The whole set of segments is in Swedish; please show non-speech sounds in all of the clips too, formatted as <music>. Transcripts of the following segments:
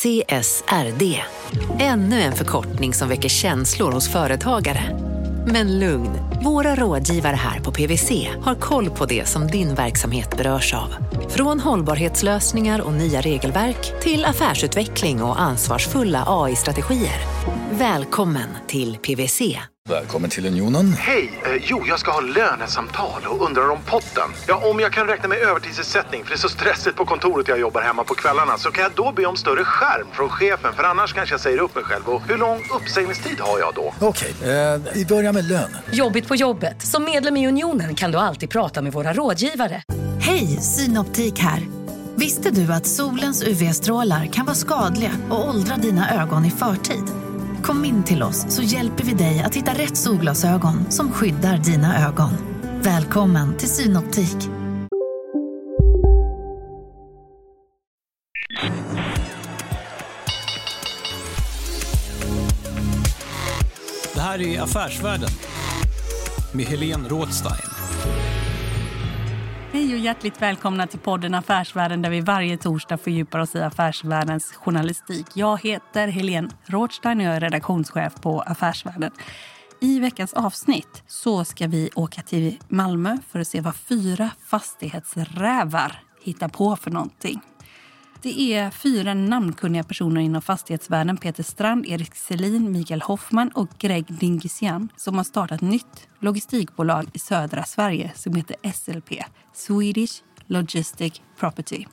CSRD. Ännu en förkortning som väcker känslor hos företagare. Men lugn, våra rådgivare här på PWC har koll på det som din verksamhet berörs av. Från hållbarhetslösningar och nya regelverk till affärsutveckling och ansvarsfulla AI-strategier. Välkommen till PWC. Välkommen till Unionen. Hej! Eh, jo, jag ska ha lönesamtal och undrar om potten. Ja, om jag kan räkna med övertidsersättning för det är så stressigt på kontoret jag jobbar hemma på kvällarna så kan jag då be om större skärm från chefen för annars kanske jag säger upp mig själv. Och hur lång uppsägningstid har jag då? Okej, eh, vi börjar med lön. Jobbigt på jobbet. Som medlem i Unionen kan du alltid prata med våra rådgivare. Hej, Synoptik här. Visste du att solens UV-strålar kan vara skadliga och åldra dina ögon i förtid? Kom in till oss så hjälper vi dig att hitta rätt solglasögon som skyddar dina ögon. Välkommen till Synoptik. Det här är Affärsvärlden med Helene Rådstein. Hej och hjärtligt välkomna till podden Affärsvärlden där vi varje torsdag fördjupar oss i affärsvärldens journalistik. Jag heter Helene Rådstein och jag är redaktionschef på Affärsvärlden. I veckans avsnitt så ska vi åka till Malmö för att se vad fyra fastighetsrävar hittar på för någonting. Det är fyra namnkunniga personer inom fastighetsvärlden. Peter Strand, Erik Selin, Mikael Hoffman och Greg Dingisian som har startat ett nytt logistikbolag i södra Sverige som heter SLP, Swedish Logistic Property.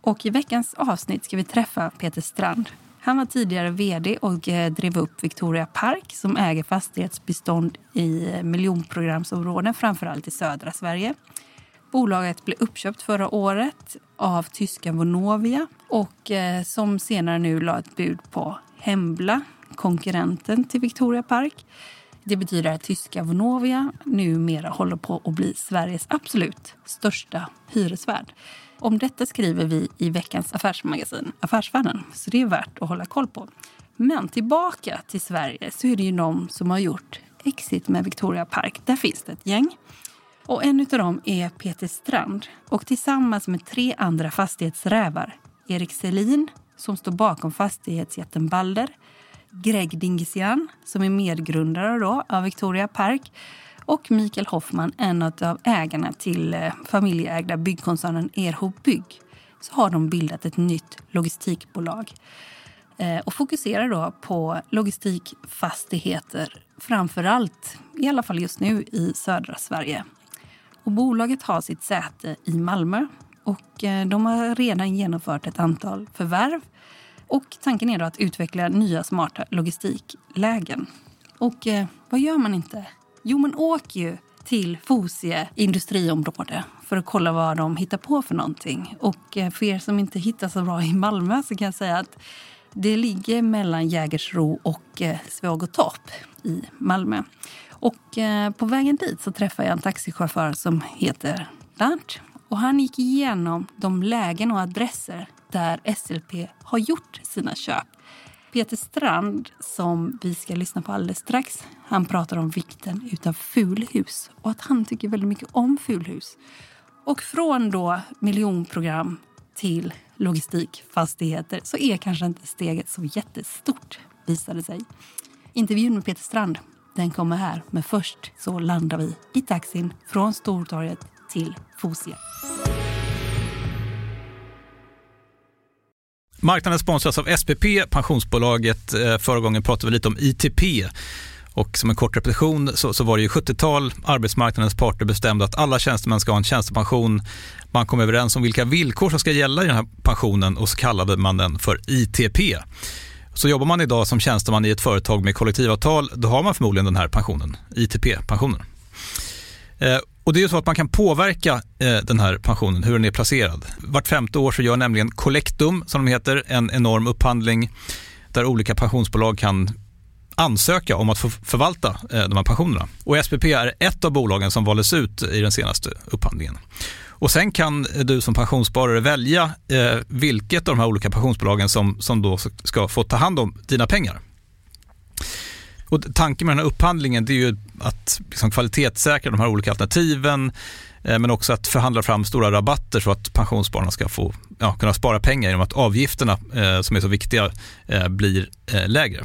Och I veckans avsnitt ska vi träffa Peter Strand. Han var tidigare vd och eh, drev upp Victoria Park som äger fastighetsbestånd i eh, miljonprogramsområden, framförallt i södra Sverige. Bolaget blev uppköpt förra året av tyska Vonovia och eh, som senare nu la ett bud på Hembla, konkurrenten till Victoria Park. Det betyder att tyska Vonovia numera håller på att bli Sveriges absolut största hyresvärd. Om detta skriver vi i veckans affärsmagasin Affärsvärlden, så det är värt att hålla koll på. Men tillbaka till Sverige så är det ju de som har gjort exit med Victoria Park. Där finns det ett gäng. Och en av dem är Peter Strand. Och tillsammans med tre andra fastighetsrävar, Erik Selin som står bakom fastighetsjätten Balder, Greg Dingisian som är medgrundare då av Victoria Park och Mikael Hoffman, en av ägarna till eh, familjeägda byggkoncernen Erho Bygg så har de bildat ett nytt logistikbolag eh, och fokuserar då på logistikfastigheter framför allt, i alla fall just nu, i södra Sverige. Och bolaget har sitt säte i Malmö och eh, de har redan genomfört ett antal förvärv. Och tanken är då att utveckla nya smarta logistiklägen. Och eh, vad gör man inte? Jo, man åker ju till Fosie industriområde för att kolla vad de hittar på för någonting. Och eh, för er som inte hittar så bra i Malmö så kan jag säga att det ligger mellan Jägersro och Svågotorp i Malmö. Och eh, på vägen dit så träffade jag en taxichaufför som heter Bernt. Och han gick igenom de lägen och adresser där SLP har gjort sina köp. Peter Strand, som vi ska lyssna på alldeles strax, han pratar om vikten utav fulhus och att han tycker väldigt mycket om fulhus. Och från då miljonprogram till logistikfastigheter så är kanske inte steget så jättestort, visade sig. Intervjun med Peter Strand den kommer här, men först så landar vi i taxin från Stortorget till Fosie. Marknaden sponsras av SPP, pensionsbolaget. Eh, förra gången pratade vi lite om ITP. Och som en kort repetition så, så var det ju 70-tal, arbetsmarknadens parter bestämde att alla tjänstemän ska ha en tjänstepension. Man kom överens om vilka villkor som ska gälla i den här pensionen och så kallade man den för ITP. Så jobbar man idag som tjänsteman i ett företag med kollektivavtal, då har man förmodligen den här pensionen, ITP-pensionen. Eh, och det är ju så att man kan påverka eh, den här pensionen, hur den är placerad. Vart femte år så gör nämligen Collectum, som de heter, en enorm upphandling där olika pensionsbolag kan ansöka om att få förvalta eh, de här pensionerna. Och SPP är ett av bolagen som valdes ut i den senaste upphandlingen. Och sen kan du som pensionssparare välja eh, vilket av de här olika pensionsbolagen som, som då ska få ta hand om dina pengar. Och tanken med den här upphandlingen är ju att liksom kvalitetssäkra de här olika alternativen, eh, men också att förhandla fram stora rabatter så att pensionsspararna ska få, ja, kunna spara pengar genom att avgifterna eh, som är så viktiga eh, blir eh, lägre.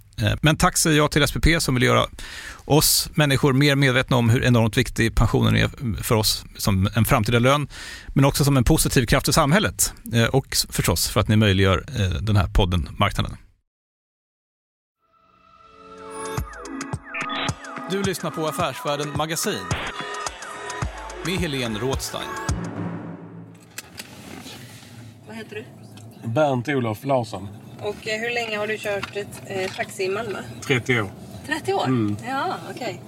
Eh, men tack säger jag till SPP som vill göra oss människor mer medvetna om hur enormt viktig pensionen är för oss som en framtida lön, men också som en positiv kraft i samhället eh, och förstås för att ni möjliggör eh, den här podden Marknaden. Du lyssnar på Affärsvärlden Magasin med Helene Rådstein. Vad heter du? Bernt-Olof Larsson, Och eh, hur länge har du kört ett, eh, taxi i Malmö? 30 år. 30 år? Ja, okej.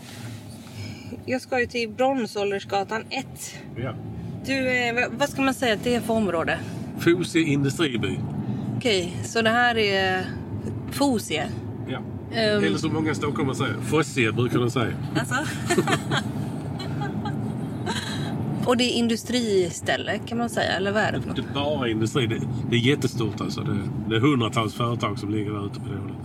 Jag ska ju till Bronsåldersgatan 1. Ja. Du, eh, vad- ska man säga att det är för område? Fosie industriby. Okej, så det här är Fosie? Ja. Ehm. Eller som många stockholmare säger, Fossie brukar de säga. Alltså? <laughs> <laughs> Och det är industriställe kan man säga, eller vad är det för något? Det är bara industri. Det, det är jättestort alltså. Det, det är hundratals företag som ligger där ute på det hållet.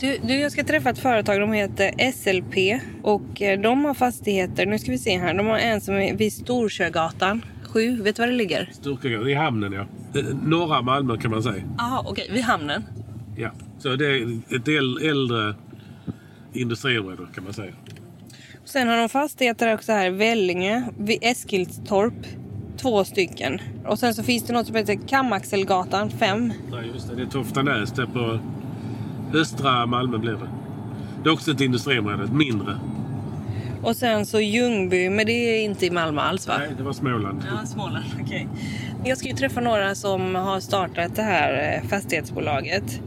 Du, du, jag ska träffa ett företag, de heter SLP och eh, de har fastigheter, nu ska vi se här, de har en som är vid Storsjögatan 7, vet du var det ligger? Sturkagatan, i hamnen ja. Eh, Norra Malmö kan man säga. Jaha, okej, vid hamnen. Ja. Så det är ett äl- äldre industriområde kan man säga. Sen har de fastigheter också här, Vellinge, vid Eskilstorp, två stycken. Och sen så finns det något som heter Kamaxelgatan 5. Nej, just det. Det är Toftanäs. Det är på östra Malmö blir det. Det är också ett industriområde, ett mindre. Och sen så Ljungby, men det är inte i Malmö alls va? Nej, det var Småland. Ja, Småland. Okej. Jag ska ju träffa några som har startat det här eh, fastighetsbolaget.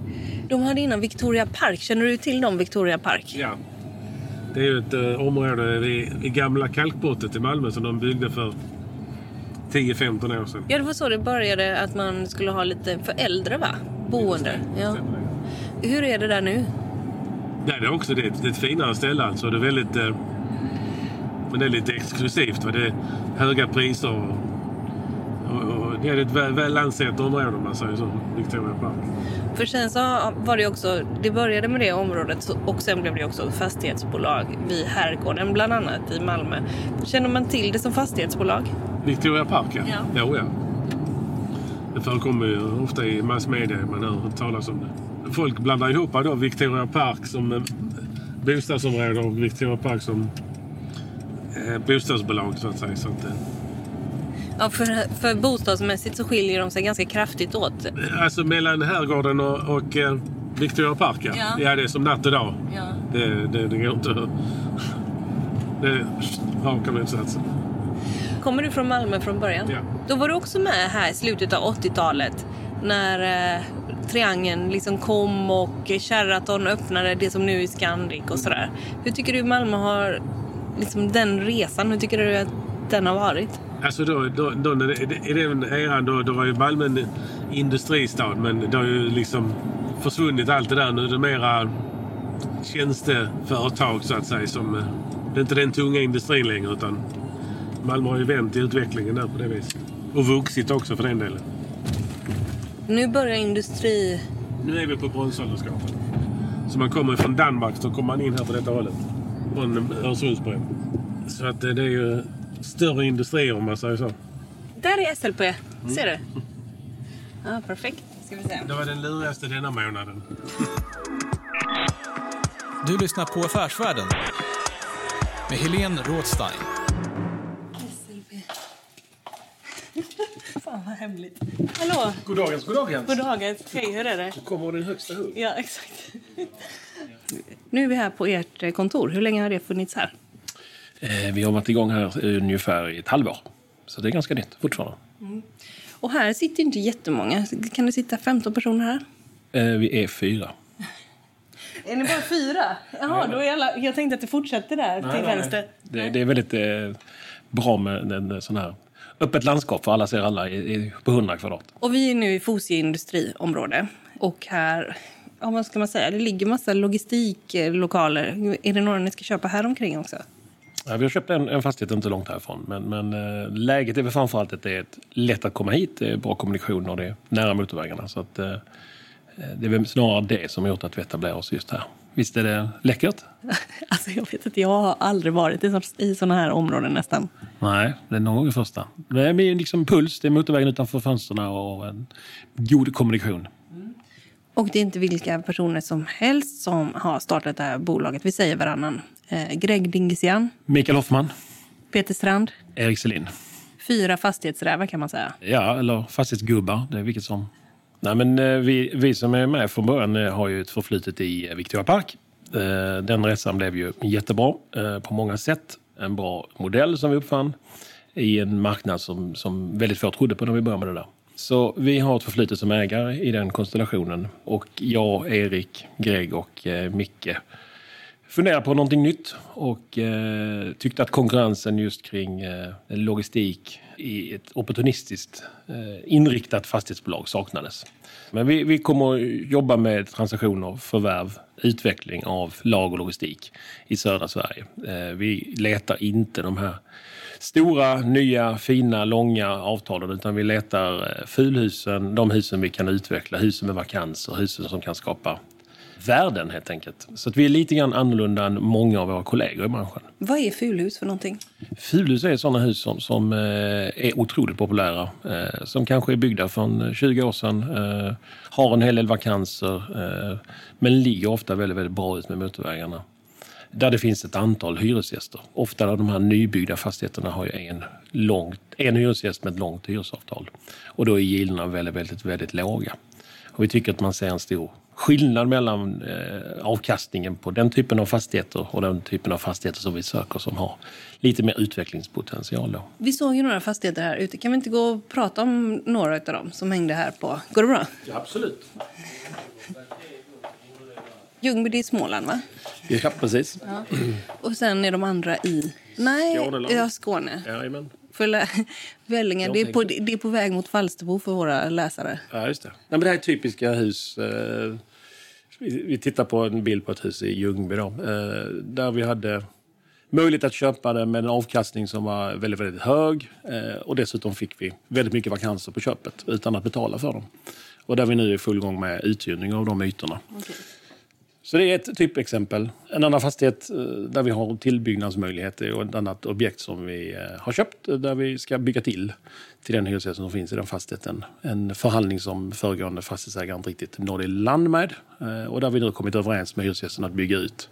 De hade innan Victoria Park. Känner du till dem, Victoria Park? Ja. Det är ju ett eh, område vid, vid gamla kalkbrottet i Malmö som de byggde för 10-15 år sedan. Ja, det var så det började, att man skulle ha lite för äldre va? Boende. Ja. Hur är det där nu? Nej, det är också det. är ett- det är ett finare ställe alltså. Det är väldigt... Eh, men det är lite exklusivt. Va? Det är höga priser och, och, och det är ett väl, väl ansett område om man säger så. Victoria Park. För sen så var det också, det började med det området och sen blev det också fastighetsbolag vid Herrgården bland annat i Malmö. Känner man till det som fastighetsbolag? Victoria Park, ja. Ja. Jo, ja. Det förekommer ju ofta i massmedia. Man hör talas om det. Folk blandar ihop då Victoria Park som eh, bostadsområde och Victoria Park som eh, bostadsbolag så att säga. Så att, eh, Ja, för, för bostadsmässigt så skiljer de sig ganska kraftigt åt. Alltså mellan Herrgården och, och eh, Victoria Park, ja. Ja. ja. det är som natt och dag. Ja. Det, det, det går inte att... Det är raka motsatsen. Kommer du från Malmö från början? Ja. Då var du också med här i slutet av 80-talet när eh, Triangeln liksom kom och Sheraton öppnade det som nu är Scandic och sådär. Hur tycker du Malmö har, liksom den resan, hur tycker du att den har varit? Alltså då, då, då, I den eran då, då var ju Malmö en industristad men det har ju liksom försvunnit allt det där. Nu är det mera tjänsteföretag så att säga. Som, eh, det är inte den tunga industrin längre utan Malmö har ju vänt i utvecklingen där på det viset. Och vuxit också för den delen. Nu börjar industri... Nu är vi på Bronsåldersgatan. Så man kommer från Danmark så kommer man in här på detta hållet. Från Öresundsbron. Så att eh, det är ju större industrier om man säger så. Där är SLP, ser du? Ja, perfekt. Ska vi se. Det var den lurigaste denna månaden. Du lyssnar på Affärsvärlden med Helene Rådstein. <laughs> Fan vad hemligt. Hallå! Goddagens, goddagens. Goddagens. Hej, hur är det? Kommer den högsta hugg. Ja, exakt. Nu är vi här på ert eh, kontor. Hur länge har det funnits här? Eh, vi har varit igång här ungefär i ett halvår. Så det är ganska nytt fortfarande. Och här sitter inte jättemånga. Kan det sitta 15 personer här? Eh, vi är fyra. Är ni bara fyra? Jaha, då är alla... jag tänkte att det fortsätter där till vänster. Det, det är väldigt eh, bra med en sån här öppet landskap för alla ser alla i, i, på 100 kvadrat. Och vi är nu i Fosie industriområde. Och här, ja, vad ska man säga, det ligger massa logistiklokaler. Är det några ni ska köpa här omkring också? Ja, vi har köpt en, en fastighet inte långt härifrån. Men, men eh, läget är väl framförallt att det är ett, lätt att komma hit. Det är bra kommunikation och det är nära motorvägarna. Så att, eh, det är väl snarare det som har gjort att vi etablerar oss just här. Visst är det läckert? <laughs> Alltså jag vet inte, jag har aldrig varit i, i såna här områden nästan. Nej, det är någon gång första. Det är liksom puls, det är motorvägen utanför fönstren och en god kommunikation. Och det är inte vilka personer som helst som har startat det här bolaget. Vi säger varannan. Eh, Greg Dingesian, Mikael Hoffman, Peter Strand. Erik Selin. Fyra fastighetsrävar kan man säga. Ja, eller fastighetsgubbar. Det är vilket som. Nej, men eh, vi, vi som är med från början eh, har ju ett förflutet i eh, Victoria Park. Den resan blev ju jättebra på många sätt. En bra modell som vi uppfann i en marknad som, som väldigt få trodde på när vi började med det där. Så vi har ett förflutet som ägare i den konstellationen. Och jag, Erik, Greg och eh, Micke funderade på någonting nytt och eh, tyckte att konkurrensen just kring eh, logistik i ett opportunistiskt eh, inriktat fastighetsbolag saknades. Men vi, vi kommer att jobba med transaktioner, förvärv, utveckling av lag och logistik i södra Sverige. Eh, vi letar inte de här stora, nya, fina, långa avtalen utan vi letar eh, fulhusen, de husen vi kan utveckla, husen med vakanser, husen som kan skapa värden helt enkelt. Så att vi är lite grann annorlunda än många av våra kollegor i branschen. Vad är fulhus för någonting? Fulhus är sådana hus som, som eh, är otroligt populära. Eh, som kanske är byggda för 20 år sedan. Har en hel del vakanser. Men ligger ofta väldigt, väldigt bra ut med motorvägarna. Där det finns ett antal hyresgäster. Ofta de här nybyggda fastigheterna har ju en, långt, en hyresgäst med ett långt hyresavtal. Och då är gillorna väldigt, väldigt, väldigt låga. Och vi tycker att man ser en stor skillnad mellan eh, avkastningen på den typen av fastigheter och den typen av fastigheter som vi söker som har lite mer utvecklingspotential. Då. Vi såg ju några fastigheter här ute. Kan vi inte gå och prata om några av dem som hängde här på... Går det bra? Ja, absolut. Ljungby, det är Småland, va? Ja, precis. Och sen är de andra i... Nej, Skåneland. ja, Skåne. Jajamän. För <laughs> Jag det är, på, det är på väg mot Falsterbo för våra läsare. Ja, just det. Nej, men det här är typiska hus. Eh, vi, vi tittar på en bild på ett hus i Ljungby då, eh, där vi hade möjlighet att köpa det med en avkastning som var väldigt, väldigt hög. Eh, och dessutom fick vi väldigt mycket vakanser på köpet utan att betala för dem. Och där vi nu är i full gång med uthyrning av de ytorna. Så det är ett typexempel. En annan fastighet eh, där vi har tillbyggnadsmöjligheter och ett annat objekt som vi eh, har köpt eh, där vi ska bygga till till den hyresgäst som finns i den fastigheten. En förhandling som föregående fastighetsägare inte riktigt nådde i land med och där vi nu kommit överens med hyresgästen att bygga ut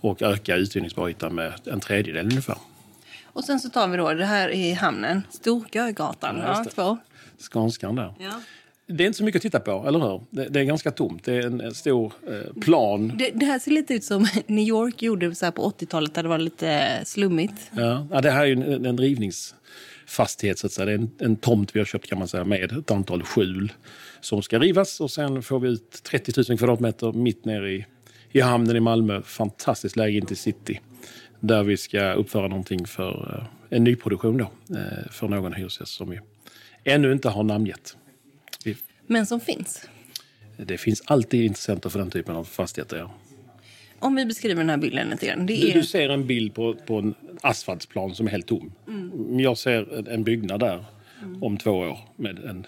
och öka uthyrningsbara ytan med en tredjedel ungefär. Och sen så tar vi då, det här är i hamnen, Storgögatan. Ja, två. Skanskan där. Ja. Det är inte så mycket att titta på, eller hur? Det, det är ganska tomt. Det är en, en stor eh, plan. Det, det här ser lite ut som <laughs> New York gjorde så på 80-talet där det var lite slummigt. Ja, ja, det här är en, en rivningsfastighet, så att säga. Det är en, en tomt vi har köpt kan man säga, med ett antal skjul som ska rivas. Och sen får vi ut 30 000 kvadratmeter mitt nere i, i hamnen i Malmö. Fantastiskt läge in till city. Där vi ska uppföra någonting för eh, en nyproduktion då, eh, för någon hyresgäst som vi ännu inte har namngett. Vi, Men som finns. det finns alltid intressenter för den typen av fastigheter. Ja. Om vi beskriver den här bilden lite grann. Det är... du ser en bild på, på en asfaltsplan som är helt tom. Jag ser en- byggnad där om två år med en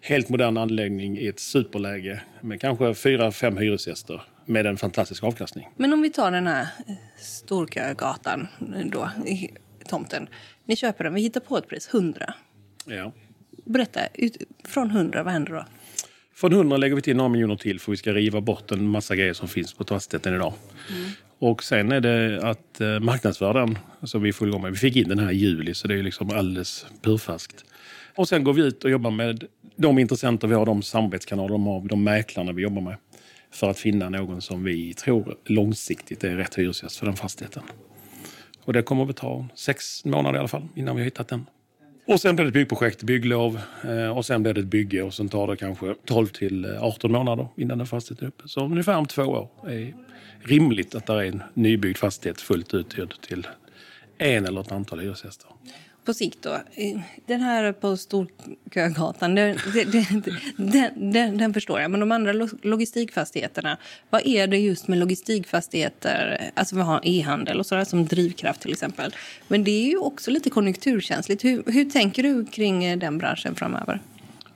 helt modern anläggning i ett superläge med kanske fyra, fem hyresgäster med en fantastisk avkastning. Men om vi tar den här eh, Storkögatan då, i tomten. Ni köper den, vi hittar på ett pris, 100. Ja. Berätta, ut, från 100, vad händer då? Från 100 lägger vi till några miljoner till för vi ska riva bort en massa grejer som finns på fastigheten idag. Och sen är det att eh, marknadsvärden, som vi är full med. Vi fick in den här i juli så det är liksom alldeles purfärskt. Och sen går vi ut och jobbar med de intressenter vi har, de samarbetskanaler de har, de mäklarna vi jobbar med. För att finna någon som vi tror långsiktigt är rätt hyresgäst för den fastigheten. Och det kommer att ta sex månader i alla fall innan vi har hittat den. Och sen blir det ett byggprojekt, bygglov eh, och sen blir det ett bygge och sen tar det kanske 12 till eh, 18 månader innan den fastigheten är uppe. Så ungefär om två år är rimligt att det är en nybyggd fastighet fullt uthyrd till en eller ett antal hyresgäster på sikt då, den här på Storkögatan, den, den, den, den, förstår jag. Men de andra logistikfastigheterna, vad är det just med logistikfastigheter? Alltså vi har e-handel och sådär som drivkraft till exempel. Men det är ju också lite konjunkturkänsligt. Hur, hur tänker du kring eh, den branschen framöver?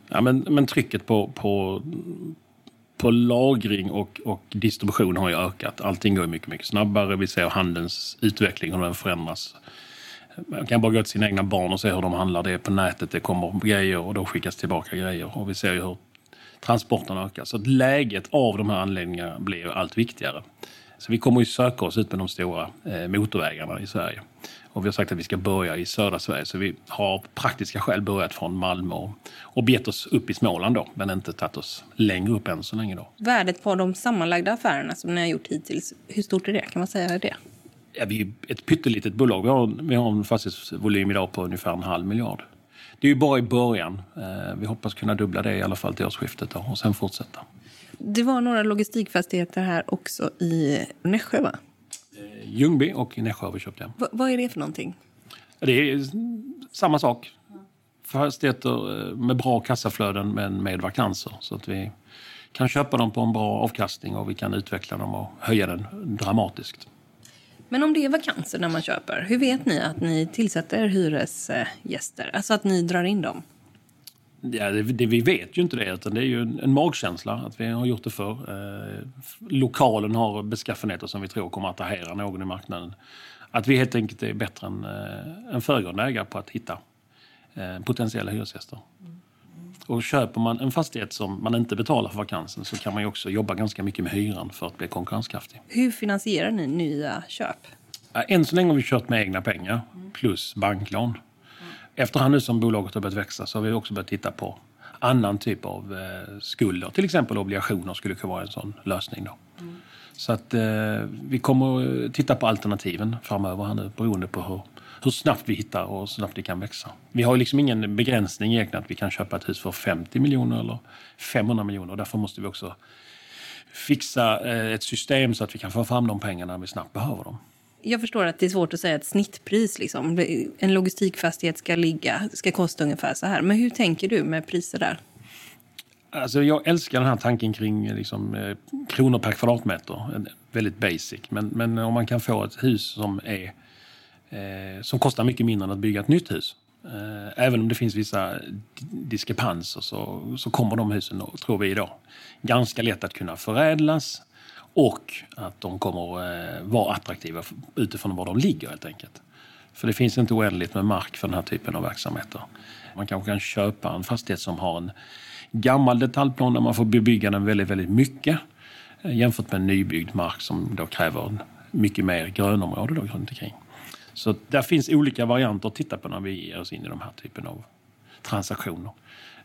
Ja, men, men trycket på, på, på lagring och, och distribution har ju ökat. Allting går mycket, mycket snabbare. Vi ser handelns utveckling, hur den förändras man kan bara gå till sina egna barn och se hur de handlar. Det är på nätet, det kommer grejer och då skickas tillbaka grejer. Och vi ser ju hur transporterna ökar. Så läget av de här anläggningarna blir allt viktigare. Så vi kommer ju söka oss ut med de stora eh, motorvägarna i Sverige. Och vi har sagt att vi ska börja i södra Sverige. Så vi har av praktiska skäl börjat från Malmö och, bett oss upp i Småland då. Men inte tagit oss längre upp än så länge då. Värdet på de sammanlagda affärerna som ni har gjort hittills, hur stort är det? Kan man säga det? Ja, vi är ett pyttelitet bolag. Vi har, vi har en fastighetsvolym idag på ungefär en halv miljard. Det är ju bara i början. Eh, vi hoppas kunna dubbla det i alla fall till årsskiftet då, och sen fortsätta. Det var några logistikfastigheter här också i Nässjö, va? Eh, Ljungby och Nässjö har vi köpt, ja. V vad är det för någonting? Det är samma sak. Fastigheter eh, med bra kassaflöden men med vakanser. Så att vi kan köpa dem på en bra avkastning och vi kan utveckla dem och höja den dramatiskt. Men om det är vakanser när man köper, hur vet ni att ni tillsätter hyresgäster? Alltså att ni drar in dem? Ja, det, det, vi vet ju inte det, utan det är ju en, en magkänsla att vi har gjort det för. Eh, lokalen har beskaffenheter som vi tror kommer att attrahera någon i marknaden. Att vi helt enkelt är bättre än eh, en föregående ägare på att hitta eh, potentiella hyresgäster. Mm. Och köper man en fastighet som man inte betalar för vakansen så kan man också jobba ganska mycket med hyran för att bli konkurrenskraftig. Hur finansierar ni nya köp? Än så länge har vi kört med egna pengar plus banklån. Efterhand nu som bolaget har börjat växa så har vi också börjat titta på annan typ av eh, skulder. Till exempel obligationer skulle kunna vara en sån lösning. Då. Mm. Så att eh, vi kommer titta på alternativen framöver här nu beroende på hur hur snabbt vi hittar och hur snabbt det kan växa. Vi har liksom ingen begränsning egentligen att vi kan köpa ett hus för 50 miljoner eller 500 miljoner. Därför måste vi också fixa eh, ett system så att vi kan få fram de pengarna när vi snabbt behöver dem. Jag förstår att det är svårt att säga ett snittpris. Liksom. En logistikfastighet ska ligga, ska kosta ungefär så här. Men hur tänker du med priser där? Alltså jag älskar den här tanken kring liksom, eh, kronor per kvadratmeter. Väldigt basic. Men, men om man kan få ett hus som är eh, som kostar mycket mindre än att bygga ett nytt hus. Eh, även om det finns vissa diskrepanser så, så kommer de husen, tror vi idag, ganska lätt att kunna förädlas och att de kommer eh, vara attraktiva utifrån var de ligger helt enkelt. För det finns inte oändligt med mark för den här typen av verksamheter. Man kanske kan köpa en fastighet som har en gammal detaljplan där man får bebygga den väldigt, väldigt mycket eh, jämfört med en nybyggd mark som då kräver mycket mer grönområde då runt omkring. Så där finns olika varianter att titta på när vi ger oss in i de här typen av transaktioner.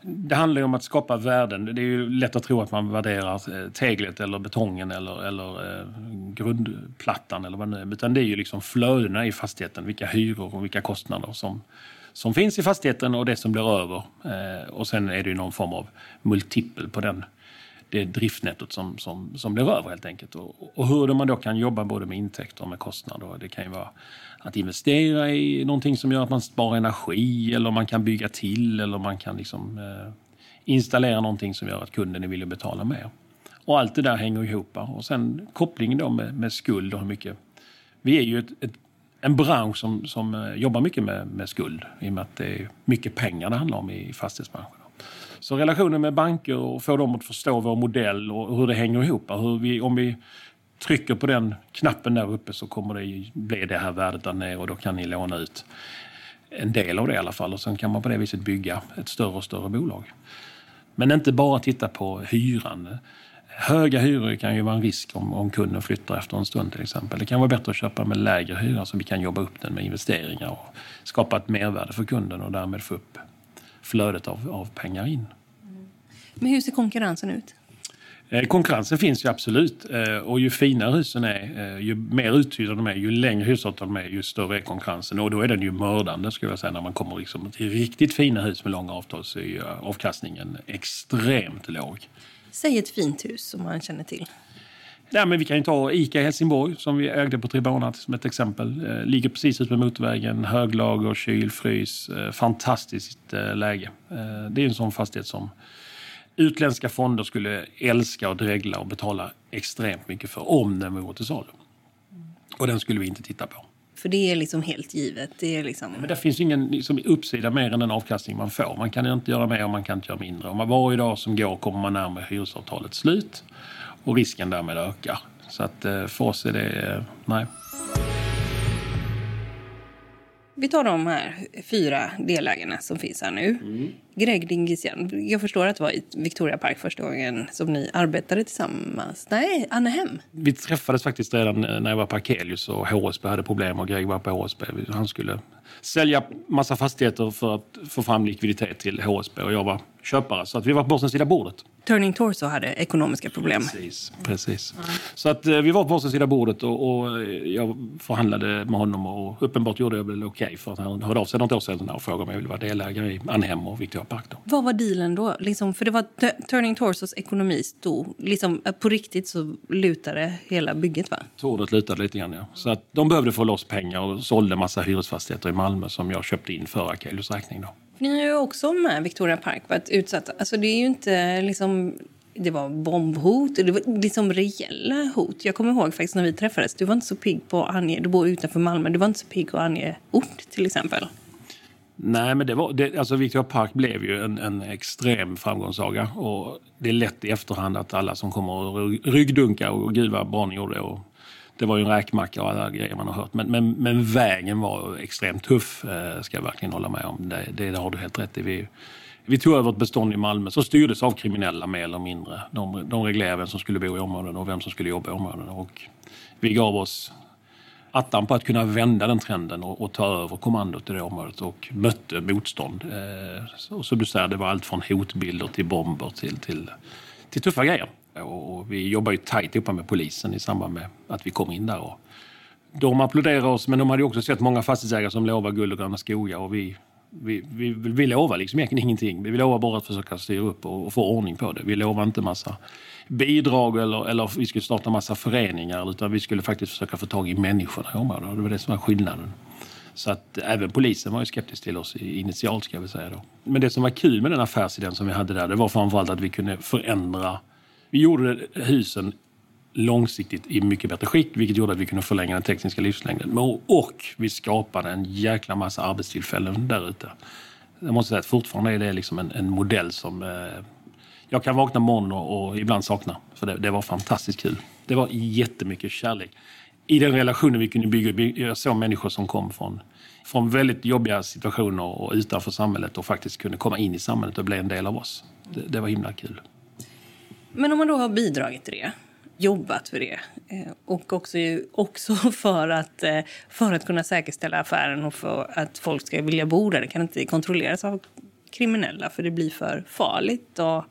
Det handlar om att skapa värden. Det är ju lätt att tro att man värderar eh, teglet eller betongen eller, eller eh, grundplattan eller vad det nu är. Utan det är ju liksom flödena i fastigheten, vilka hyror och vilka kostnader som, som finns i fastigheten och det som blir över. Eh, och sen är det ju någon form av multipel på den det driftnettot som, som, som blir över helt enkelt. Och, och hur man då kan jobba både med intäkter och med kostnader. Det kan ju vara att investera i någonting som gör att man sparar energi eller man kan bygga till eller man kan liksom, eh, installera någonting som gör att kunden vill betala mer. Och allt det där hänger ihop. Och sen kopplingen då med, med skuld och hur mycket... Vi är ju ett, ett, en bransch som, som eh, jobbar mycket med, med skuld i och med att det är mycket pengar det handlar om i fastighetsbranschen. Så relationen med banker och få dem att förstå vår modell och hur det hänger ihop. Hur vi, om vi trycker på den knappen där uppe så kommer det bli det här värdet där nere och då kan ni låna ut en del av det i alla fall och sen kan man på det viset bygga ett större och större bolag. Men inte bara titta på hyran. Höga hyror kan ju vara en risk om, om kunden flyttar efter en stund till exempel. Det kan vara bättre att köpa med lägre hyra så vi kan jobba upp den med investeringar och skapa ett mervärde för kunden och därmed få upp flödet av, av pengar in. Mm. Men hur ser konkurrensen ut? Eh, konkurrensen finns ju absolut eh, och ju finare husen är, eh, ju mer uthyrda de är, ju längre hyresavtal de är, ju större är konkurrensen. Och då är den ju mördande skulle jag säga. När man kommer liksom till riktigt fina hus med långa avtal så är ju avkastningen extremt låg. Säg ett fint hus som man känner till. Ja, men vi kan ju ta Ica i Helsingborg som vi ägde på Tribona som ett exempel. Ligger precis ut med motorvägen, höglager, kyl, frys. Fantastiskt läge. Det är en sån fastighet som utländska fonder skulle älska och dregla och betala extremt mycket för om den vore till salu. Och den skulle vi inte titta på. För det är liksom helt givet. Det är liksom... Men det finns ingen liksom, uppsida mer än den avkastning man får. Man kan inte göra mer och man kan inte göra mindre. Man varje dag som går kommer man närmare hyresavtalets slut och risken därmed ökar. Så att eh, för oss är det, eh, nej. Vi tar de här fyra delägarna som finns här nu. Mm. Greg Dingisian, jag förstår att det var i Victoria Park första gången som ni arbetade tillsammans. Nej, Annehem. Vi träffades faktiskt redan när jag var på Akelius och HSB hade problem och Greg var på HSB. Han skulle sälja massa fastigheter för att få fram likviditet till HSB och jag var köpare. Så att vi var på varsin sida bordet. Turning Torso hade ekonomiska problem. Precis. precis. Mm. Så att eh, vi var på varsin sida bordet och, och, jag förhandlade med honom och uppenbart gjorde jag väl okej okay för att han hörde av sig något år sedan och frågade om jag ville vara delägare i Anhem och Victoria Park. Då. Vad var dealen då? Liksom, för det var Turning Torsos ekonomi stod, liksom, eh, på riktigt så lutade hela bygget va? Tordet lutade lite grann ja. Så att de behövde få loss pengar och sålde massa hyresfastigheter i Malmö som jag köpte in för Akelius räkning då. Ni har ju också med Victoria Park varit utsatta. Alltså det är ju inte liksom... Det var bombhot, det var liksom reella hot. Jag kommer ihåg faktiskt när vi träffades, du var inte så pigg på att ange, du bor utanför Malmö, du var inte så pigg på att ange ort till exempel. Nej, men det var, det, alltså Victoria Park blev ju en, en extrem framgångssaga. Och det är lätt i efterhand att alla som kommer och ryggdunkar och gud vad bra ni gjorde. Och det var ju en räkmacka och alla grejer man har hört. Men, men, men vägen var extremt tuff, eh, ska jag verkligen hålla med om. Det, det, det har du helt rätt i. Vi, vi tog över ett bestånd i Malmö som styrdes av kriminella mer eller mindre. De, de reglerade vem som skulle bo i områdena och vem som skulle jobba i områdena. Och vi gav oss attan på att kunna vända den trenden och, och, ta över kommandot i det området och mötte motstånd. Eh, så, som du säger, det var allt från hotbilder till bomber till, till, till tuffa grejer. Och vi jobbar ju tajt ihop med polisen i samband med att vi kom in där. Och de applåderade oss, men de hade också sett många fastighetsägare som lovar guld och gröna skogar. Och vi, vi, vi, vi lovar liksom egentligen ingenting. Vi lovar bara att försöka styra upp och, och, få ordning på det. Vi lovar inte massa bidrag eller, eller vi skulle starta massa föreningar utan vi skulle faktiskt försöka få tag i människorna i området. Det var det som var skillnaden. Så att även polisen var ju skeptisk till oss initialt ska vi säga då. Men det som var kul med den affärsidén som vi hade där, det var framförallt att vi kunde förändra vi gjorde husen långsiktigt i mycket bättre skick vilket gjorde att vi kunde förlänga den tekniska livslängden. Och vi skapade en jäkla massa arbetstillfällen där ute. Jag måste säga att fortfarande är det liksom en, en modell som eh, jag kan vakna morgon och, och ibland sakna. För det, det, var fantastiskt kul. Det var jättemycket kärlek. I den relationen vi kunde bygga. Jag såg människor som kom från, från väldigt jobbiga situationer och utanför samhället och faktiskt kunde komma in i samhället och bli en del av oss. Det, det var himla kul. Men om man då har bidragit till det, jobbat för det eh, och också, också <laughs> för, att, eh, för att kunna säkerställa affären och för att folk ska vilja bo där. Det kan inte kontrolleras av kriminella för det blir för farligt och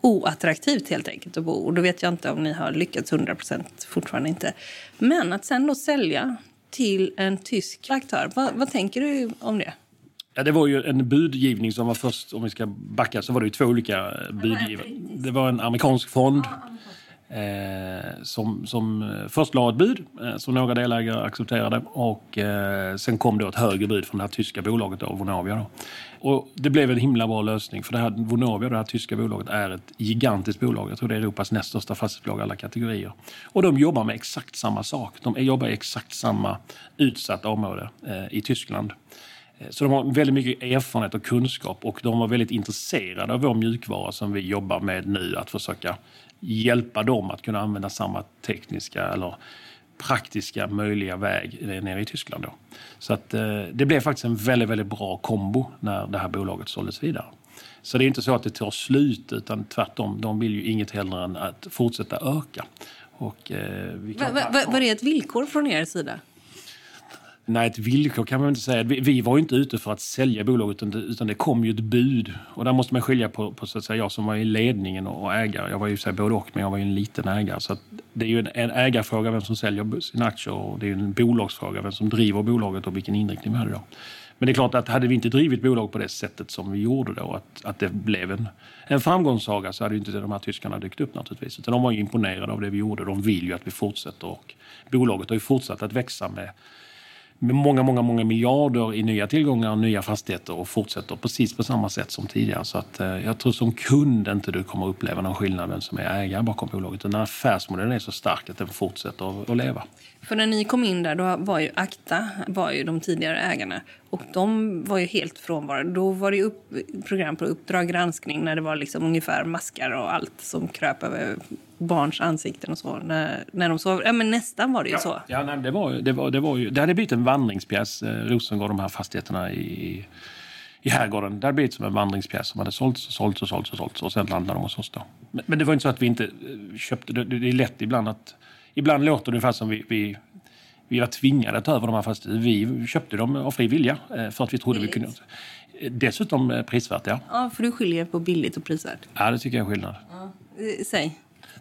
oattraktivt helt enkelt att bo. Och då vet jag inte om ni har lyckats 100 procent, fortfarande inte. Men att sen då sälja till en tysk aktör, vad, vad tänker du om det? Ja, det var ju en budgivning som var först, om vi ska backa, så var det ju två olika budgivare. Det var en amerikansk fond eh, som, som först la ett bud eh, som några delägare accepterade och eh, sen kom då ett högre bud från det här tyska bolaget, då, Vonovia. Då. Och det blev en himla bra lösning för det här Vonovia, det här tyska bolaget, är ett gigantiskt bolag. Jag tror det är Europas näst största fastighetsbolag alla kategorier. Och de jobbar med exakt samma sak. De jobbar i exakt samma utsatta område eh, i Tyskland. Eh, så de har väldigt mycket erfarenhet och kunskap och de var väldigt intresserade av vår mjukvara som vi jobbar med nu. Att försöka hjälpa dem att kunna använda samma tekniska eller praktiska möjliga väg nere i Tyskland. Då. Så att, eh, det blev faktiskt en väldigt, väldigt bra kombo när det här bolaget såldes vidare. Så det är inte så att det tar slut utan tvärtom, de vill ju inget hellre än att fortsätta öka. Och, eh, va, va, va, var det ett villkor från er sida? Nej, ett villkor kan man inte säga. Vi, vi var ju inte ute för att sälja bolaget utan det, utan det kom ju ett bud. Och där måste man skilja på, på så att säga, jag som var i ledningen och och ägare. Jag var ju så här, både och, men jag var ju en liten ägare. Så det är ju en, en ägarfråga vem som säljer sina aktier och det är en bolagsfråga vem som driver bolaget och vilken inriktning vi hade då. Men det är klart att hade vi inte drivit bolag på det sättet som vi gjorde då, att, att det blev en, en framgångssaga så hade ju inte de här tyskarna dykt upp naturligtvis. Utan de var ju imponerade av det vi gjorde. De vill ju att vi fortsätter och bolaget har ju fortsatt att växa med med många, många, många miljarder i nya tillgångar och nya fastigheter och fortsätter precis på samma sätt som tidigare. Så att, eh, jag tror som kund inte du kommer uppleva någon skillnad vem som är ägare bakom bolaget. Den affärsmodellen är så stark att den fortsätter att, att leva. För när ni kom in där, då var ju Akta var ju de tidigare ägarna. Och de var ju helt frånvarande. Då var det upp, program på Uppdrag granskning när det var liksom ungefär maskar och allt som kröp över barns ansikten och så. När, när de sov. Ja, men nästan var det ju ja. så. Ja, nej, det, var, det, var, det, var ju, det hade blivit en vandringspjäs, eh, Rosengård, de här fastigheterna i, i herrgården. Det hade blivit som en vandringspjäs som hade sålts och sålts och sålts och sålts och sen landade de hos oss då. Men, men det var inte så att vi inte eh, köpte, det, det är lätt ibland att Ibland låter det som vi, vi, vi var tvingade att ta över de här fastigheterna. Vi köpte dem av fri vilja eh, för att vi trodde billigt. vi kunde. Dessutom eh, prisvärt, ja. Ja, för du skiljer på billigt och prisvärt. Ja, det tycker jag är skillnad. Ja. Eh, säg.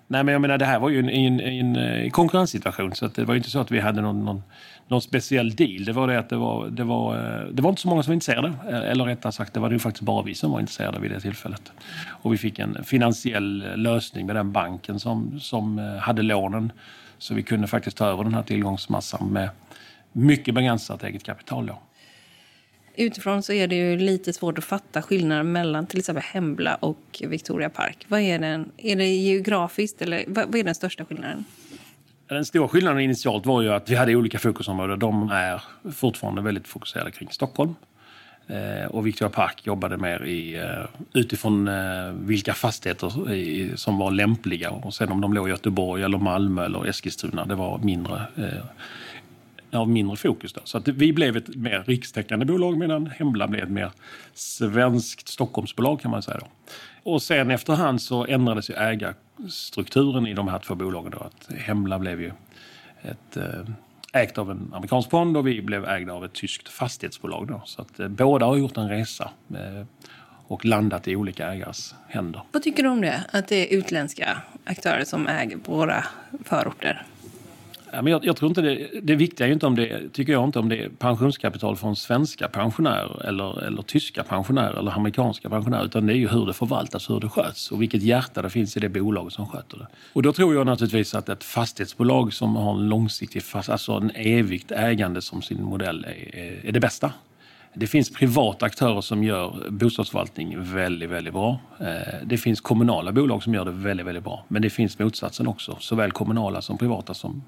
Nej, men jag menar, det här var ju en, en, en, en konkurrenssituation. Så det var inte så att vi hade någon, någon, någon, speciell deal. Det var det att det var, det, var, eh, det var inte så många som var intresserade. Eh, eller rättare sagt, det var det faktiskt bara vi som var intresserade vid det tillfället. Och vi fick en finansiell eh, lösning med den banken som, som hade lånen så vi kunde faktiskt ta över den här tillgångsmassan med mycket begränsat eget kapital. Då. Utifrån så är det ju lite svårt att fatta skillnaden mellan till exempel Hembla och Victoria Park. Vad är, den, är det geografiskt eller vad, vad är den största skillnaden? Den stora skillnaden initialt var ju att vi hade olika fokusområden. De är fortfarande väldigt fokuserade kring Stockholm. Eh, och Victoria Park jobbade mer i, eh, utifrån eh, vilka fastigheter som var lämpliga. Och sen om de låg i Göteborg, eller Malmö eller Eskilstuna, det var mindre, av mindre fokus. Då. Så att vi blev ett mer rikstäckande bolag medan Hembla blev ett mer svenskt Stockholmsbolag kan man säga. Då. Och sen efterhand så ändrades ju Strukturen i de här två bolagen. Då. Att Hemla blev ju ett eh, ägt av en amerikansk fond och vi blev ägda av ett tyskt fastighetsbolag. Då. Så att, eh, båda har gjort en resa eh, och landat i olika ägares händer. Vad tycker du om det? Att det är utländska aktörer som äger våra förorter? Ja, men jag, jag, tror inte det, det viktiga är ju inte om det, tycker jag inte om det är pensionskapital från svenska pensionärer eller, eller tyska pensionärer eller amerikanska pensionärer utan det är ju hur det förvaltas, hur det sköts och vilket hjärta det finns i det bolag som sköter det. Och då tror jag naturligtvis att ett fastighetsbolag som har en långsiktig, fast, alltså en evigt ägande som sin modell är, är det bästa. Det finns privata aktörer som gör bostadsförvaltning väldigt, väldigt bra. Eh, det finns kommunala bolag som gör det väldigt, väldigt bra. Men det finns motsatsen också, såväl kommunala som privata som,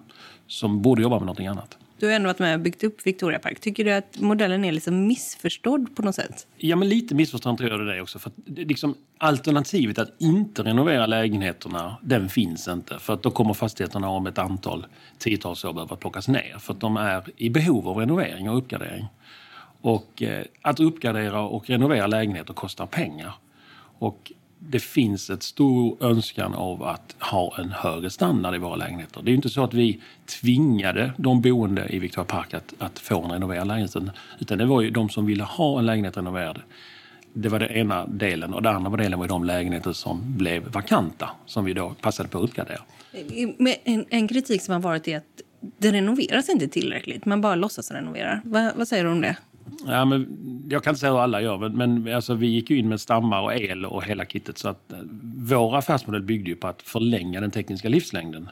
som borde jobba med någonting annat. Du har ändå varit med och byggt upp Victoria Park. Tycker du att modellen är liksom missförstådd på något sätt? Ja, men lite missförstådd tror jag det är också. För liksom, alternativet att inte renovera lägenheterna, den finns inte. För att då kommer fastigheterna om ett antal tiotals år behöva plockas ner. För att de är i behov av renovering och uppgradering. Och eh, att uppgradera och renovera lägenheter kostar pengar. Och det finns ett stor önskan av att ha en högre standard i våra lägenheter. Det är inte så att vi tvingade de boende i Victoria Park att, att få en renoverad lägenhet. Utan det var ju de som ville ha en lägenhet renoverad. Det var den ena delen. Och den andra delen var de lägenheter som blev vakanta. Som vi då passade på att uppgradera. En, en kritik som har varit är att det renoveras inte tillräckligt. Man bara låtsas renovera. Va, vad säger du om det? Ja, men jag kan inte säga hur alla gör, men, men alltså, vi gick ju in med stammar och el och hela kittet. Så att, eh, vår affärsmodell byggde ju på att förlänga den tekniska livslängden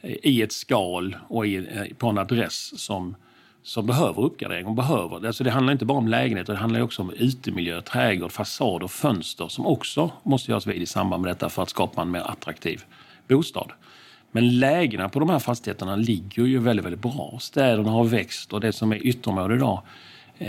eh, i ett skal och i, eh, på en adress som, som behöver uppgradering. Och behöver. Alltså, det handlar inte bara om lägenheter, det handlar också om utemiljö, trädgård, fasad och fönster som också måste göras vid i samband med detta för att skapa en mer attraktiv bostad. Men lägena på de här fastigheterna ligger ju väldigt, väldigt bra. Städerna har växt och det som är ytterområde idag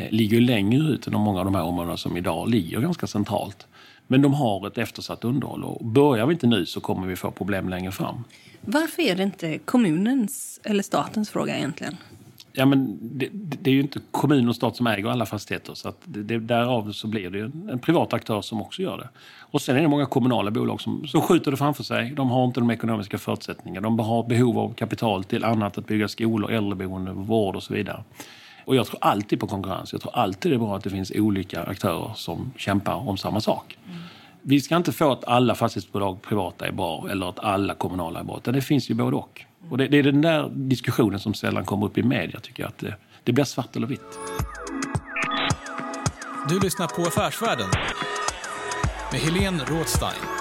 ligger längre ut än många av de här områdena som idag ligger ganska centralt. Men de har ett eftersatt underhåll och börjar vi inte nu så kommer vi få problem längre fram. Varför är det inte kommunens eller statens fråga egentligen? Ja, men det, det, är ju inte kommun och stat som äger alla fastigheter. Så att det, därav så blir det en, en privat aktör som också gör det. Och sen är det många kommunala bolag som, som skjuter det framför sig. De har inte de ekonomiska förutsättningarna. De har behov av kapital till annat, att bygga skolor, äldreboende, vård och så vidare. Och jag tror alltid på konkurrens. Jag tror alltid det är bra att det finns olika aktörer som kämpar om samma sak. Vi ska inte få att alla fastighetsbolag privata är bra eller att alla kommunala är bra. Utan det finns ju både och. Och det, det är den där diskussionen som sällan kommer upp i media tycker jag. Att det, det blir svart eller vitt. Du lyssnar på Affärsvärlden med Helene Rådstein.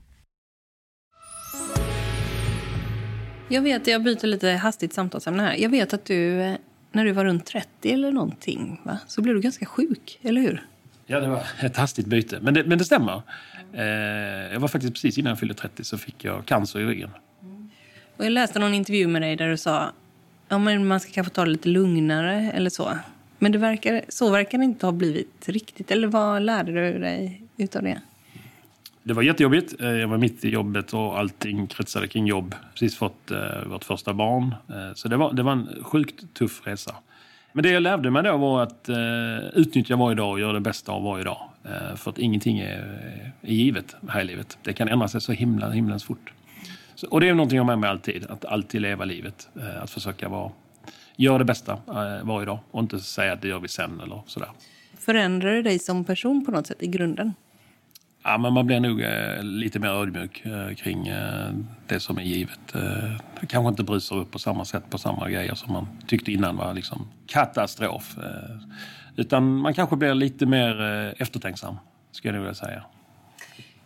Jag vet, jag byter lite hastigt samtalsämne här. Jag vet att du, eh, när du var runt 30 eller någonting, va? så blev du ganska sjuk, eller hur? Ja, det var ett hastigt byte. Men det, men det stämmer. Eh, jag var faktiskt precis innan jag fyllde 30 så fick jag cancer i ryggen. Och jag läste någon intervju med dig där du sa ja, men man ska kanske ta det lite lugnare eller så. Men det verkar, så verkar det inte ha blivit riktigt. Eller vad lärde du dig utav det? Det var jättejobbigt. Eh, jag var mitt i jobbet och allting kretsade kring jobb. Precis fått eh, vårt första barn. Eh, så det var, det var en sjukt tuff resa. Men det jag lärde mig då var att eh, utnyttja varje dag och göra det bästa av varje dag. Eh, för att ingenting är, är givet här i livet. Det kan ändra sig så himla, himlens fort. Så, och det är någonting jag har med mig alltid. Att alltid leva livet. Eh, att försöka vara, göra det bästa eh, varje dag. Och inte säga att det gör vi sen eller sådär. Förändrar det dig som person på något sätt i grunden? Ja, men man blir nog eh, lite mer ödmjuk eh, kring eh, det som är givet. Eh, kanske inte brusar upp på samma sätt på samma grejer som man tyckte innan var liksom katastrof. Eh, utan man kanske blir lite mer eh, eftertänksam, skulle jag vilja säga.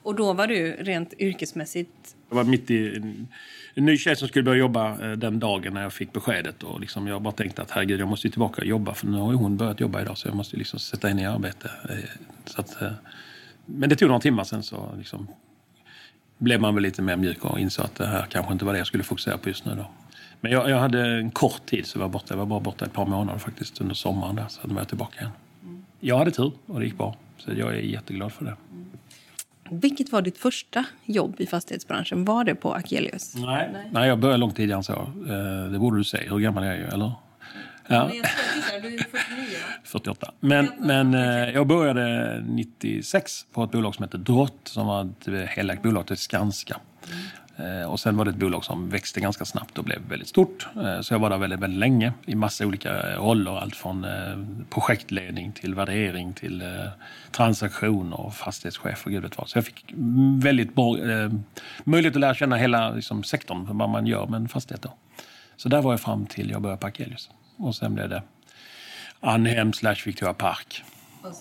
Och då var du rent yrkesmässigt... Jag var mitt i en, en ny tjej som skulle börja jobba eh, den dagen när jag fick beskedet. Och liksom jag bara tänkte att herregud, jag måste tillbaka och jobba för nu har hon börjat jobba idag så jag måste liksom sätta henne i arbete. Eh, Så att, eh, men det tog några timmar sen så liksom blev man väl lite mer mjuk och insåg att det här kanske inte var det jag skulle fokusera på just nu. Då. Men jag, jag hade en kort tid så jag var borta. Jag var bara borta ett par månader faktiskt under sommaren där. Så var jag tillbaka igen. Jag hade tur och det gick bra. Så jag är jätteglad för det. Vilket var ditt första jobb i fastighetsbranschen? Var det på Akelius? Nej. Nej, jag började långt tidigare än så. Eh, Det borde du se. Hur gammal är jag eller? Ja. Du är 49, 48. Men, men eh, jag började 96 på ett bolag som hette Drott som var ett helägt bolag till Skanska. Eh, Och sen var det ett bolag som växte ganska snabbt och blev väldigt stort. Eh, Så jag var där väldigt, väldigt länge i massa olika roller. Allt från projektledning till värdering till transaktioner och fastighetschef och gud vet vad. Så jag fick väldigt bra möjlighet att lära känna hela liksom, sektorn, vad man gör med en fastighet. Då. Så där var jag fram till jag började på Akelius. Och sen blev det Anhem slash Victoria Park.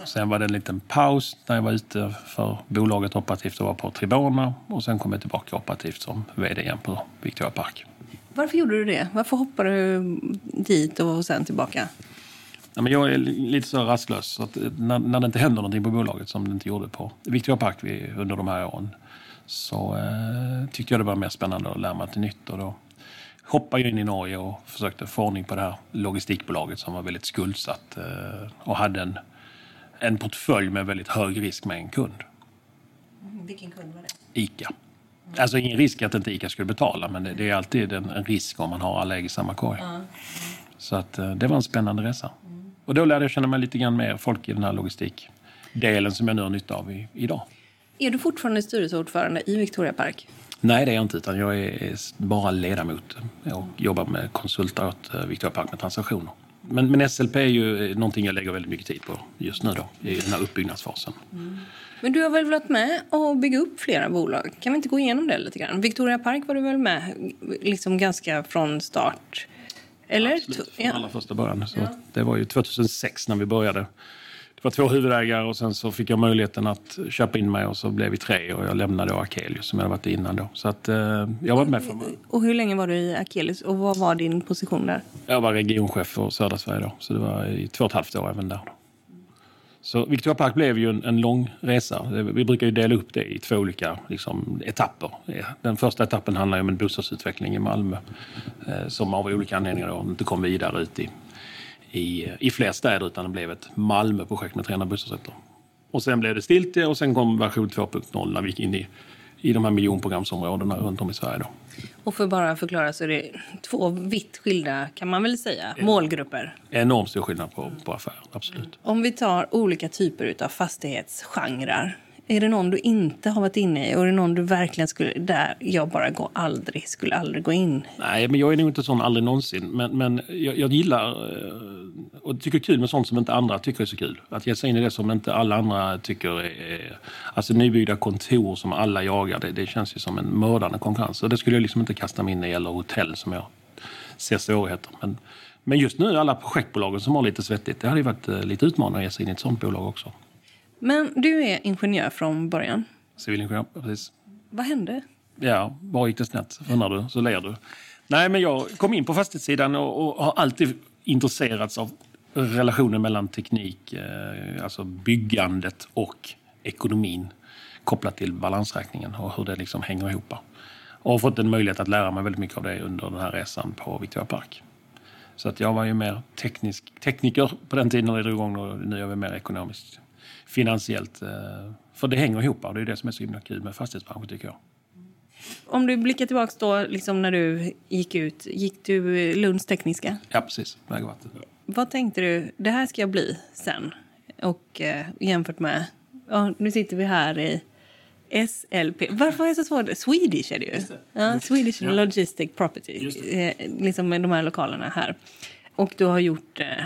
Sen var det en liten paus när jag var ute för bolaget operativt och var på Tribona. Och sen kom jag tillbaka operativt som vd igen på Victoria Park. Varför gjorde du det? Varför hoppade du dit och sen tillbaka? Ja, men jag är lite så rastlös. Så att när, när det inte händer någonting på bolaget som det inte gjorde på Victoria Park under de här åren så eh, tyckte jag det var mer spännande att lära mig något nytt. Och då hoppade jag in i Norge och försökte få ordning på det här logistikbolaget som var väldigt skuldsatt eh, och hade en, en portfölj med väldigt hög risk med en kund. Vilken kund var det? ICA. Alltså ingen risk att inte ICA skulle betala men det, det är alltid en, en risk om man har alla ägg i samma korg. Så att, eh, det var en spännande resa. Och då lärde jag känna mig lite grann mer folk i den här logistikdelen som jag nu har nytta av i, idag. Är du fortfarande styrelseordförande i Victoria Park? Nej, det är jag inte. Utan jag är bara ledamot och jobbar med konsulter åt eh, Victoria Park med transaktioner. Men, men SLP är ju någonting jag lägger väldigt mycket tid på just nu då, i den här uppbyggnadsfasen. Mm. Men du har väl varit med och bygga upp flera bolag? Kan vi inte gå igenom det lite grann? Victoria Park var du väl med liksom ganska från start? Eller? Absolut, från allra första början. Så ja. Det var ju 2006 när vi började var två huvudägare och sen så fick jag möjligheten att köpa in mig och så blev vi tre och jag lämnade då Akelius som jag varit innan då. Så att eh, jag var med från Och hur länge var du i Akelius och vad var din position där? Jag var regionchef för södra Sverige då, så det var i två och ett halvt år även där. Då. Så Victoria Park blev ju en, en, lång resa. Vi brukar ju dela upp det i två olika liksom, etapper. Den första etappen handlar om en bostadsutveckling i Malmö eh, som av olika anledningar inte kom vidare ut i i, i fler städer utan det blev ett Malmöprojekt med 300 bostadsrätter. Och sen blev det stiltje och sen kom version 2.0 när vi gick in i, i de här miljonprogramsområdena runt om i Sverige. Då. Och för bara förklara så är det två vitt skilda, kan man väl säga, målgrupper? Enormt stor skillnad på, på affärer, absolut. Om vi tar olika typer av fastighetsgenrer. Är det någon du inte har varit inne i och är det någon du verkligen skulle, där jag bara går aldrig, skulle aldrig gå in? Nej, men jag är nog inte sån aldrig någonsin. Men, men jag, jag gillar eh, och tycker kul med sånt som inte andra tycker är så kul. Att ge sig in i det som inte alla andra tycker är... Alltså nybyggda kontor som alla jagar, det, det känns ju som en mördande konkurrens. Och det skulle jag liksom inte kasta mig in i, eller hotell som jag ser svårigheter. Men, men just nu alla projektbolagen som har lite svettigt, det hade ju varit eh, lite utmanande att ge sig in i ett sånt bolag också. Men du är ingenjör från början? Civilingenjör, precis. Vad hände? Ja, var gick det snett? Undrar du, så ler du. Nej, men jag kom in på fastighetssidan och, och har alltid intresserats av relationen mellan teknik, eh, alltså byggandet och ekonomin kopplat till balansräkningen och hur det liksom hänger ihop. Och har fått en möjlighet att lära mig väldigt mycket av det under den här resan på Victoria Park. Så att jag var ju mer teknisk, tekniker på den tiden när det drog igång och nu är jag mer ekonomiskt finansiellt. Eh, för det hänger ihop och det är det som är så himla kul med fastighetsbranschen tycker jag. Om du blickar tillbaka då, liksom när du gick ut, gick du Lunds tekniska? Ja, precis. Vägvatten. Vad tänkte du, det här ska jag bli sen? Och eh, jämfört med, ja, nu sitter vi här i SLP. Varför är det så svårt? Swedish är det ju. Ja, Swedish ja. Logistic Property. Eh, liksom med de här lokalerna här. Och du har gjort eh,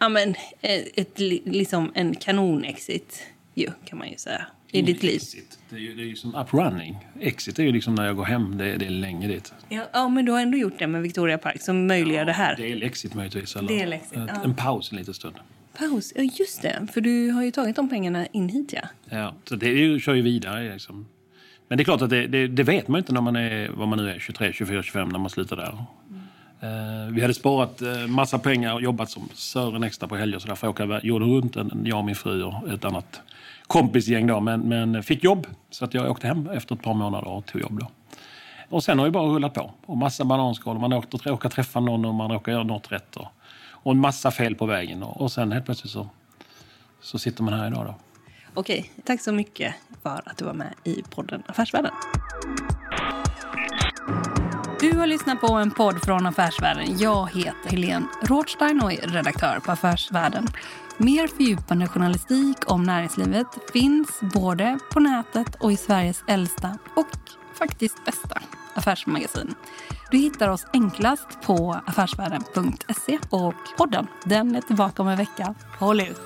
ja, men, eh, ett, liksom en kanon-exit, ju, kan man ju säga, i ditt liv. Exit. Det är ju, det är ju som uprunning. Exit är ju liksom när jag går hem. Det, det är länge dit. Ja, ja, men du har ändå gjort det med Victoria Park som möjliggör ja, det här. Del-exit möjligtvis. Eller Del-exit, ja. En paus en liten stund. Paus? Ja, just det. För du har ju tagit de pengarna in hit, ja. Ja, så det ju, kör ju vidare. Liksom. Men det är klart att det, det, det, vet man inte när man är, vad man nu är, 23, 24, 25 när man slutar där. Mm. Eh, vi hade sparat eh, massa pengar och jobbat som Sören extra på helger så därför åkte jag jorden runt, jag och min fru och ett annat kompisgäng då, men, men fick jobb. Så att jag åkte hem efter ett par månader och tog jobb då. Och sen har det bara rullat på. Och massa bananskal. Man råkar, åker träffa någon och man råkar göra något rätt. Och, och en massa fel på vägen. Och, och sen helt plötsligt så, så sitter man här idag då. Okej, tack så mycket för att du var med i podden Affärsvärlden. Du har lyssnat på en podd från Affärsvärlden. Jag heter Helene Rothstein och är redaktör på Affärsvärlden. Mer fördjupande journalistik om näringslivet finns både på nätet och i Sveriges äldsta och faktiskt bästa affärsmagasin. Du hittar oss enklast på affärsvärlden.se och podden den är tillbaka om en vecka. Håll ut!